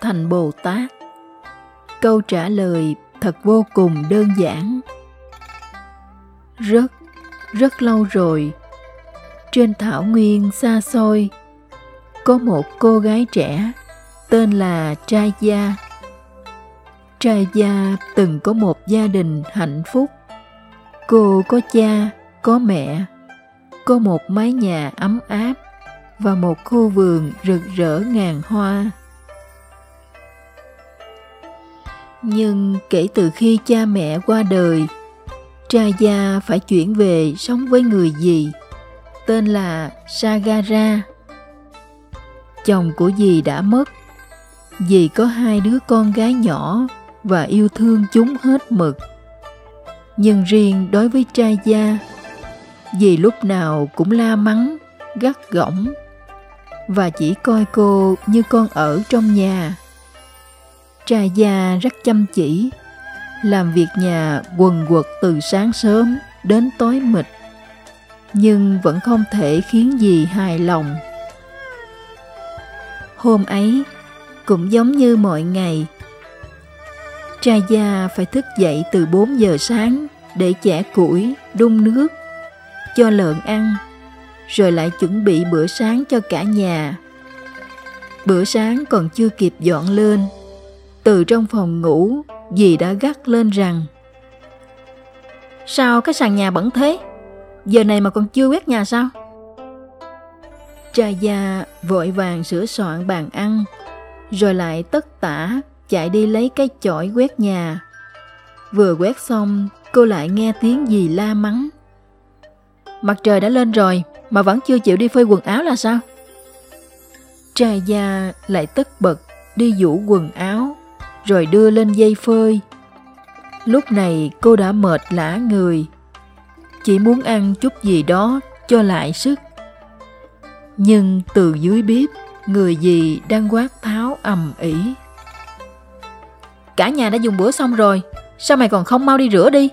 thành Bồ Tát? Câu trả lời thật vô cùng đơn giản. Rất rất lâu rồi, trên thảo nguyên xa xôi, có một cô gái trẻ tên là trai gia trai gia từng có một gia đình hạnh phúc cô có cha, có mẹ, có một mái nhà ấm áp và một khu vườn rực rỡ ngàn hoa nhưng kể từ khi cha mẹ qua đời cha gia phải chuyển về sống với người dì, tên là Sagara. Chồng của dì đã mất. Dì có hai đứa con gái nhỏ và yêu thương chúng hết mực. Nhưng riêng đối với trai gia, dì lúc nào cũng la mắng, gắt gỏng và chỉ coi cô như con ở trong nhà. Trai gia rất chăm chỉ làm việc nhà quần quật từ sáng sớm đến tối mịt nhưng vẫn không thể khiến gì hài lòng hôm ấy cũng giống như mọi ngày trai gia phải thức dậy từ 4 giờ sáng để chẻ củi, đun nước, cho lợn ăn, rồi lại chuẩn bị bữa sáng cho cả nhà. Bữa sáng còn chưa kịp dọn lên, từ trong phòng ngủ dì đã gắt lên rằng Sao cái sàn nhà bẩn thế? Giờ này mà còn chưa quét nhà sao? Cha gia vội vàng sửa soạn bàn ăn, rồi lại tất tả chạy đi lấy cái chổi quét nhà. Vừa quét xong, cô lại nghe tiếng dì la mắng. Mặt trời đã lên rồi, mà vẫn chưa chịu đi phơi quần áo là sao? cha gia lại tất bật đi vũ quần áo rồi đưa lên dây phơi. Lúc này cô đã mệt lã người, chỉ muốn ăn chút gì đó cho lại sức. Nhưng từ dưới bếp, người gì đang quát tháo ầm ĩ. Cả nhà đã dùng bữa xong rồi, sao mày còn không mau đi rửa đi?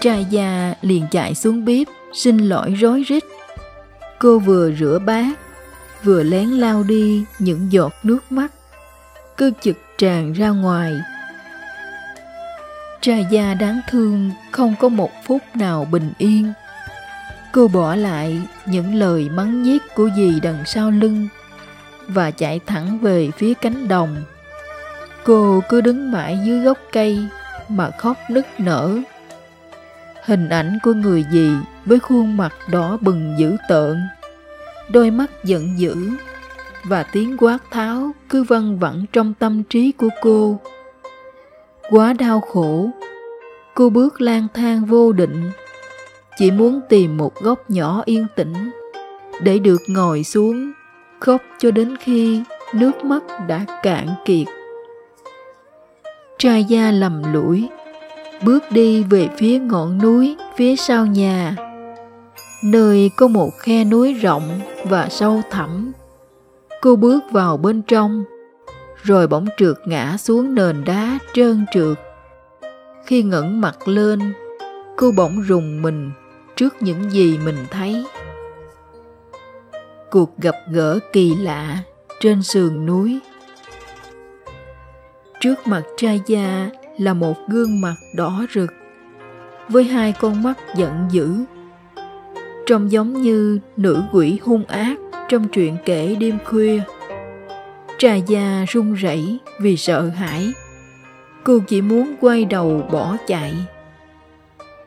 Trai già liền chạy xuống bếp, xin lỗi rối rít. Cô vừa rửa bát, vừa lén lao đi những giọt nước mắt cứ chực tràn ra ngoài. cha gia đáng thương không có một phút nào bình yên. Cô bỏ lại những lời mắng nhiếc của dì đằng sau lưng và chạy thẳng về phía cánh đồng. Cô cứ đứng mãi dưới gốc cây mà khóc nức nở. Hình ảnh của người dì với khuôn mặt đỏ bừng dữ tợn, đôi mắt giận dữ và tiếng quát tháo cứ văng vẳng trong tâm trí của cô. Quá đau khổ, cô bước lang thang vô định, chỉ muốn tìm một góc nhỏ yên tĩnh để được ngồi xuống khóc cho đến khi nước mắt đã cạn kiệt. Trai da lầm lũi, bước đi về phía ngọn núi phía sau nhà, nơi có một khe núi rộng và sâu thẳm Cô bước vào bên trong, rồi bỗng trượt ngã xuống nền đá trơn trượt. Khi ngẩng mặt lên, cô bỗng rùng mình trước những gì mình thấy. Cuộc gặp gỡ kỳ lạ trên sườn núi. Trước mặt trai gia là một gương mặt đỏ rực với hai con mắt giận dữ trông giống như nữ quỷ hung ác trong chuyện kể đêm khuya. Trà già run rẩy vì sợ hãi. Cô chỉ muốn quay đầu bỏ chạy.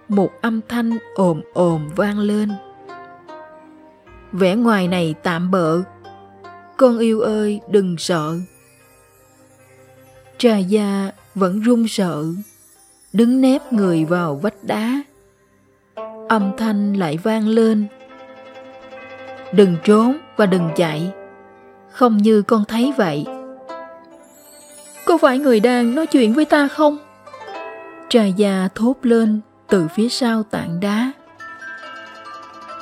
Một âm thanh ồm ồm vang lên. Vẻ ngoài này tạm bợ. Con yêu ơi đừng sợ. Trà gia vẫn run sợ, đứng nép người vào vách đá. Âm thanh lại vang lên Đừng trốn và đừng chạy. Không như con thấy vậy. có phải người đang nói chuyện với ta không? Trai già thốt lên từ phía sau tảng đá.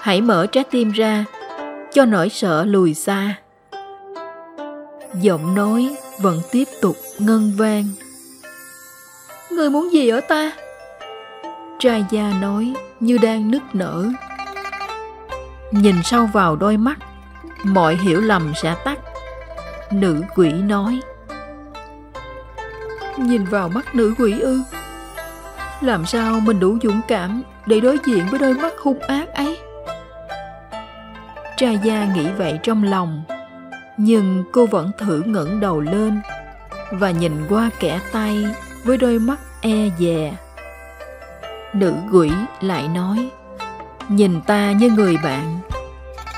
Hãy mở trái tim ra, cho nỗi sợ lùi xa. Giọng nói vẫn tiếp tục ngân vang. Người muốn gì ở ta? Trai gia nói như đang nức nở. Nhìn sâu vào đôi mắt, mọi hiểu lầm sẽ tắt. Nữ quỷ nói. Nhìn vào mắt nữ quỷ ư? Làm sao mình đủ dũng cảm để đối diện với đôi mắt hung ác ấy? Trai gia nghĩ vậy trong lòng, nhưng cô vẫn thử ngẩng đầu lên và nhìn qua kẻ tay với đôi mắt e dè. Nữ quỷ lại nói, nhìn ta như người bạn,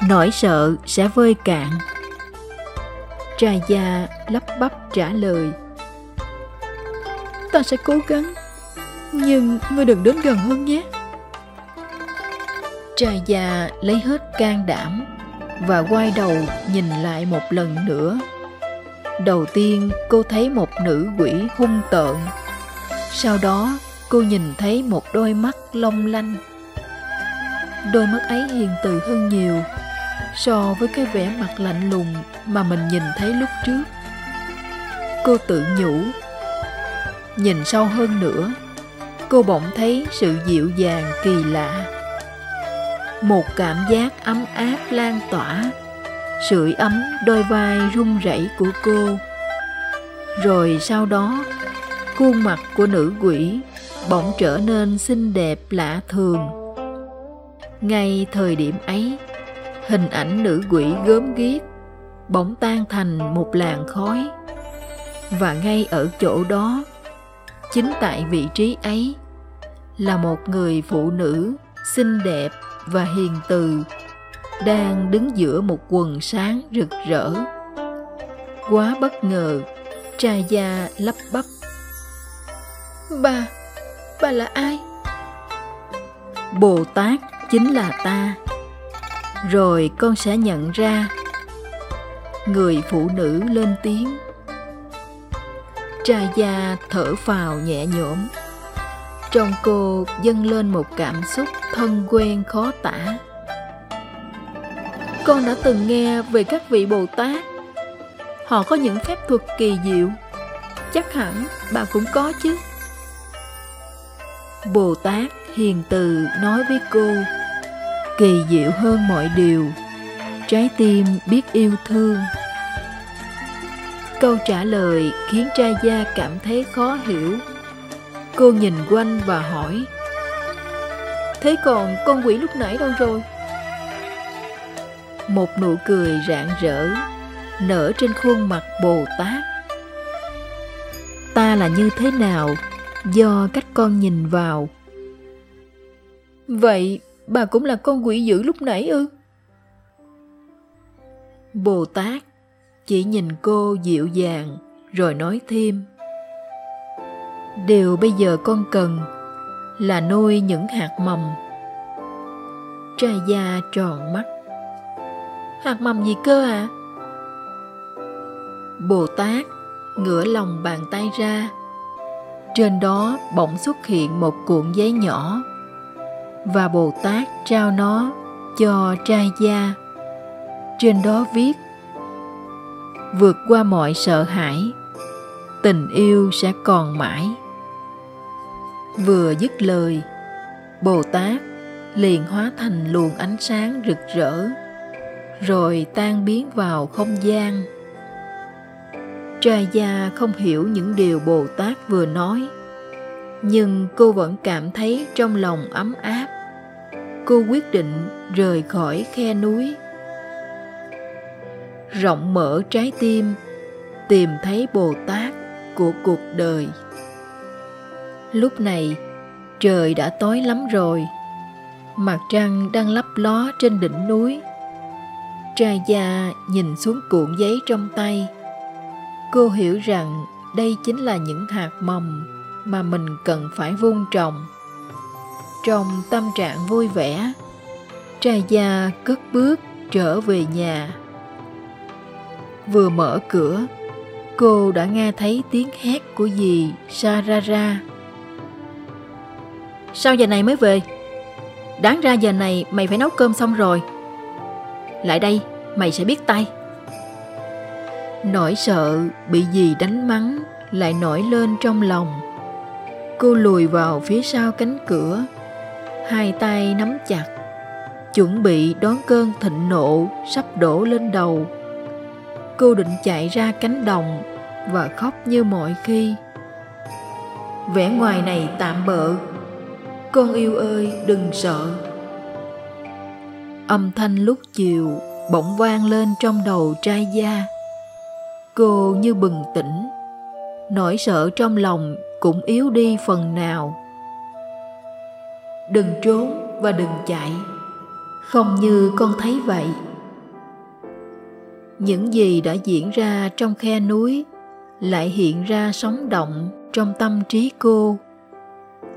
nỗi sợ sẽ vơi cạn. Trai gia lắp bắp trả lời, ta sẽ cố gắng, nhưng ngươi đừng đến gần hơn nhé. Trai già lấy hết can đảm và quay đầu nhìn lại một lần nữa. Đầu tiên cô thấy một nữ quỷ hung tợn. Sau đó cô nhìn thấy một đôi mắt long lanh. Đôi mắt ấy hiền từ hơn nhiều so với cái vẻ mặt lạnh lùng mà mình nhìn thấy lúc trước. Cô tự nhủ. Nhìn sâu hơn nữa, cô bỗng thấy sự dịu dàng kỳ lạ một cảm giác ấm áp lan tỏa sưởi ấm đôi vai run rẩy của cô rồi sau đó khuôn mặt của nữ quỷ bỗng trở nên xinh đẹp lạ thường ngay thời điểm ấy, hình ảnh nữ quỷ gớm ghiếc bỗng tan thành một làn khói. Và ngay ở chỗ đó, chính tại vị trí ấy, là một người phụ nữ xinh đẹp và hiền từ đang đứng giữa một quần sáng rực rỡ. Quá bất ngờ trai gia lắp bắp. Bà bà là ai? Bồ tát chính là ta. Rồi con sẽ nhận ra người phụ nữ lên tiếng. Trai gia thở phào nhẹ nhõm. Trong cô dâng lên một cảm xúc thân quen khó tả. Con đã từng nghe về các vị bồ tát. Họ có những phép thuật kỳ diệu. Chắc hẳn bà cũng có chứ. Bồ tát hiền từ nói với cô kỳ diệu hơn mọi điều trái tim biết yêu thương câu trả lời khiến cha gia cảm thấy khó hiểu Cô nhìn quanh và hỏi, Thế còn con quỷ lúc nãy đâu rồi? Một nụ cười rạng rỡ, nở trên khuôn mặt Bồ Tát. Ta là như thế nào do cách con nhìn vào. Vậy bà cũng là con quỷ dữ lúc nãy ư? Bồ Tát chỉ nhìn cô dịu dàng, rồi nói thêm. Điều bây giờ con cần là nuôi những hạt mầm. Trai da tròn mắt. Hạt mầm gì cơ à bồ tát ngửa lòng bàn tay ra. Trên đó bỗng xuất hiện một cuộn giấy nhỏ và bồ tát trao nó cho trai gia. Trên đó viết, vượt qua mọi sợ hãi, tình yêu sẽ còn mãi. Vừa dứt lời, bồ tát liền hóa thành luồng ánh sáng rực rỡ, rồi tan biến vào không gian. Trai gia không hiểu những điều bồ tát vừa nói nhưng cô vẫn cảm thấy trong lòng ấm áp. Cô quyết định rời khỏi khe núi. Rộng mở trái tim, tìm thấy bồ tát của cuộc đời. Lúc này, trời đã tối lắm rồi. Mặt trăng đang lấp ló trên đỉnh núi. Trai gia nhìn xuống cuộn giấy trong tay. Cô hiểu rằng đây chính là những hạt mầm mà mình cần phải vun trồng trong tâm trạng vui vẻ trai gia cất bước trở về nhà vừa mở cửa cô đã nghe thấy tiếng hét của dì Sarara. Sao giờ này mới về? Đáng ra giờ này mày phải nấu cơm xong rồi. Lại đây, mày sẽ biết tay. Nỗi sợ bị dì đánh mắng lại nổi lên trong lòng. Cô lùi vào phía sau cánh cửa, hai tay nắm chặt, chuẩn bị đón cơn thịnh nộ sắp đổ lên đầu. Cô định chạy ra cánh đồng và khóc như mọi khi. Vẻ ngoài này tạm bợ, con yêu ơi đừng sợ. Âm thanh lúc chiều bỗng vang lên trong đầu trai da, Cô như bừng tỉnh, nỗi sợ trong lòng cũng yếu đi phần nào. Đừng trốn và đừng chạy, không như con thấy vậy. Những gì đã diễn ra trong khe núi lại hiện ra sống động trong tâm trí cô.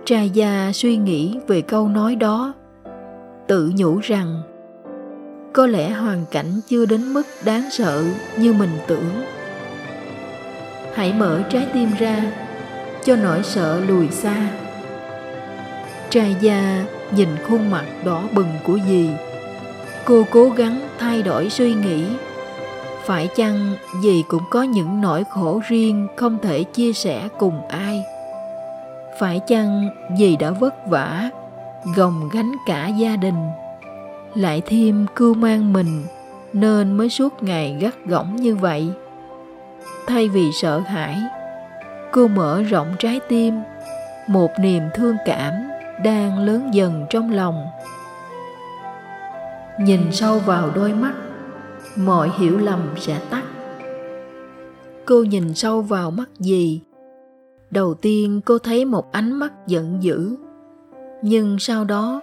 Trai gia suy nghĩ về câu nói đó, tự nhủ rằng có lẽ hoàn cảnh chưa đến mức đáng sợ như mình tưởng hãy mở trái tim ra cho nỗi sợ lùi xa. Trai gia nhìn khuôn mặt đỏ bừng của dì. Cô cố gắng thay đổi suy nghĩ. Phải chăng dì cũng có những nỗi khổ riêng không thể chia sẻ cùng ai? Phải chăng dì đã vất vả, gồng gánh cả gia đình, lại thêm cưu mang mình nên mới suốt ngày gắt gỏng như vậy? Thay vì sợ hãi cô mở rộng trái tim, một niềm thương cảm đang lớn dần trong lòng. Nhìn sâu vào đôi mắt, mọi hiểu lầm sẽ tắt. Cô nhìn sâu vào mắt gì đầu tiên cô thấy một ánh mắt giận dữ, nhưng sau đó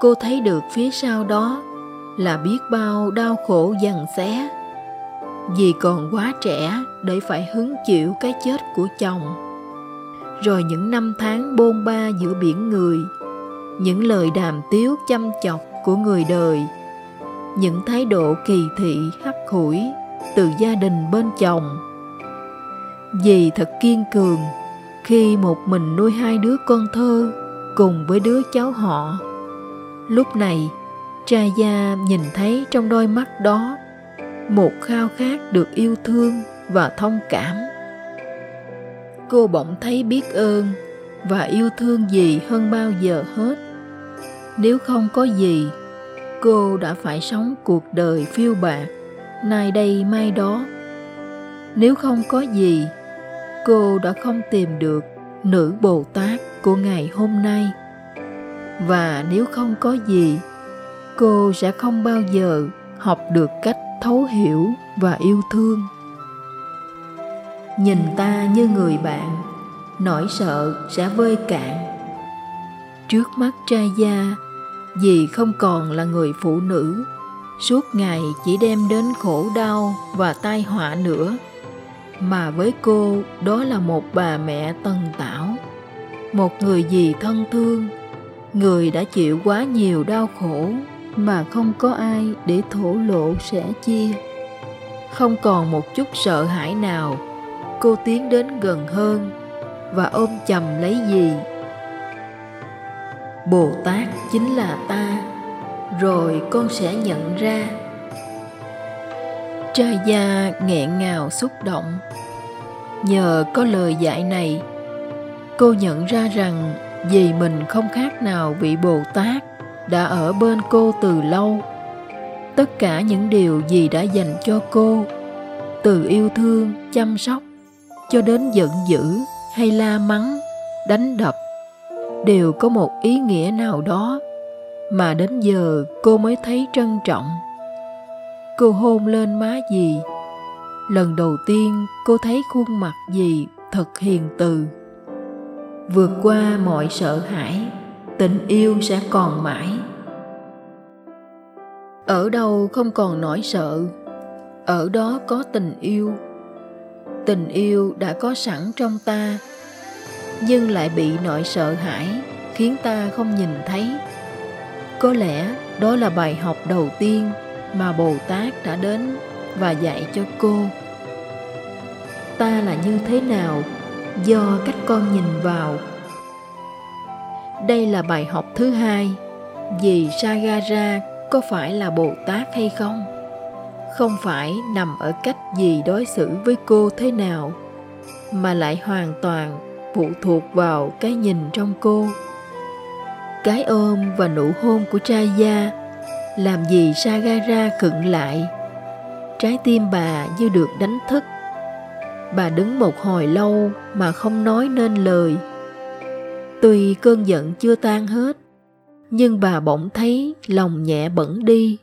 cô thấy được phía sau đó là biết bao đau khổ dằn xé vì còn quá trẻ để phải hứng chịu cái chết của chồng. Rồi những năm tháng bôn ba giữa biển người, những lời đàm tiếu chăm chọc của người đời, những thái độ kỳ thị hắt hủi từ gia đình bên chồng. Dì thật kiên cường, khi một mình nuôi hai đứa con thơ cùng với đứa cháu họ, lúc này, cha gia nhìn thấy trong đôi mắt đó một khao khát được yêu thương và thông cảm. Cô bỗng thấy biết ơn và yêu thương gì hơn bao giờ hết. Nếu không có gì, cô đã phải sống cuộc đời phiêu bạc nay đây mai đó. Nếu không có gì, cô đã không tìm được nữ bồ tát của ngày hôm nay. Và nếu không có gì, cô sẽ không bao giờ học được cách thấu hiểu và yêu thương. Nhìn ta như người bạn, nỗi sợ sẽ vơi cạn. Trước mắt trai gia, dì không còn là người phụ nữ, suốt ngày chỉ đem đến khổ đau và tai họa nữa. Mà với cô, đó là một bà mẹ tần tảo, một người dì thân thương, người đã chịu quá nhiều đau khổ mà không có ai để thổ lộ sẻ chia. Không còn một chút sợ hãi nào, cô tiến đến gần hơn và ôm chầm lấy gì bồ tát chính là ta, rồi con sẽ nhận ra. Trai gia nghẹn ngào xúc động. Nhờ có lời dạy này, cô nhận ra rằng vì mình không khác nào vị bồ tát đã ở bên cô từ lâu. Tất cả những điều gì đã dành cho cô, từ yêu thương, chăm sóc, cho đến giận dữ hay la mắng, đánh đập, đều có một ý nghĩa nào đó mà đến giờ cô mới thấy trân trọng. Cô hôn lên má dì. Lần đầu tiên cô thấy khuôn mặt dì thật hiền từ. Vượt qua mọi sợ hãi tình yêu sẽ còn mãi. Ở đâu không còn nỗi sợ, ở đó có tình yêu. Tình yêu đã có sẵn trong ta, nhưng lại bị nỗi sợ hãi khiến ta không nhìn thấy. Có lẽ đó là bài học đầu tiên mà bồ tát đã đến và dạy cho cô. Ta là như thế nào, do cách con nhìn vào đây là bài học thứ hai. Vì sagara có phải là bồ tát hay không? Không phải nằm ở cách gì đối xử với cô thế nào, mà lại hoàn toàn phụ thuộc vào cái nhìn trong cô. Cái ôm và nụ hôn của trai gia làm gì sagara khựng lại. Trái tim bà như được đánh thức. Bà đứng một hồi lâu mà không nói nên lời tuy cơn giận chưa tan hết, nhưng bà bỗng thấy lòng nhẹ bẩn đi.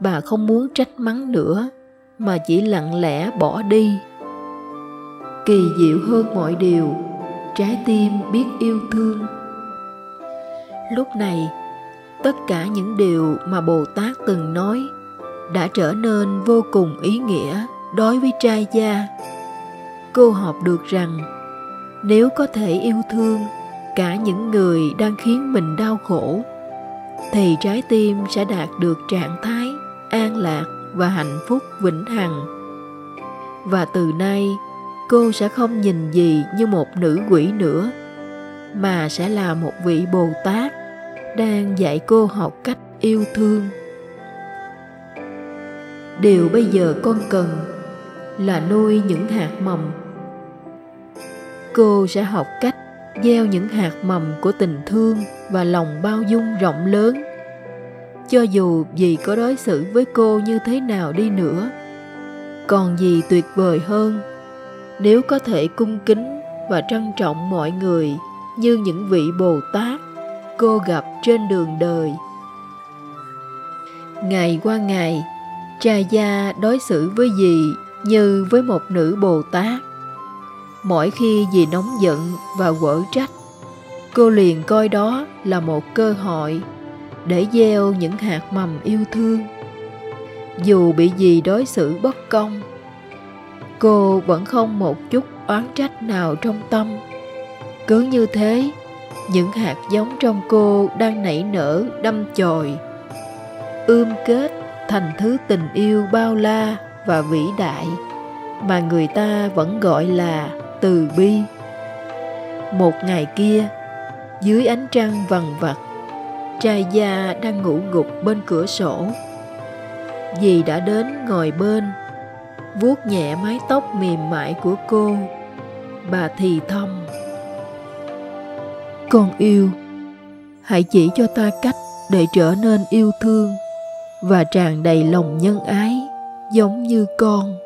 Bà không muốn trách mắng nữa, mà chỉ lặng lẽ bỏ đi. Kỳ diệu hơn mọi điều, trái tim biết yêu thương. Lúc này, tất cả những điều mà bồ tát từng nói đã trở nên vô cùng ý nghĩa đối với trai gia. Cô học được rằng, nếu có thể yêu thương cả những người đang khiến mình đau khổ, thì trái tim sẽ đạt được trạng thái an lạc và hạnh phúc vĩnh hằng. Và từ nay, cô sẽ không nhìn gì như một nữ quỷ nữa, mà sẽ là một vị bồ tát đang dạy cô học cách yêu thương. Điều bây giờ con cần là nuôi những hạt mầm. Cô sẽ học cách gieo những hạt mầm của tình thương và lòng bao dung rộng lớn. Cho dù dì có đối xử với cô như thế nào đi nữa, còn gì tuyệt vời hơn, nếu có thể cung kính và trân trọng mọi người như những vị bồ tát cô gặp trên đường đời. Ngày qua ngày, cha gia đối xử với dì như với một nữ bồ tát mỗi khi dì nóng giận và quở trách, cô liền coi đó là một cơ hội để gieo những hạt mầm yêu thương. Dù bị dì đối xử bất công, cô vẫn không một chút oán trách nào trong tâm. Cứ như thế, những hạt giống trong cô đang nảy nở, đâm chồi, ươm kết thành thứ tình yêu bao la và vĩ đại mà người ta vẫn gọi là từ bi. Một ngày kia, dưới ánh trăng vằn vặt, trai gia đang ngủ gục bên cửa sổ. Dì đã đến ngồi bên, vuốt nhẹ mái tóc mềm mại của cô, bà thì thầm. Con yêu, hãy chỉ cho ta cách để trở nên yêu thương và tràn đầy lòng nhân ái giống như con.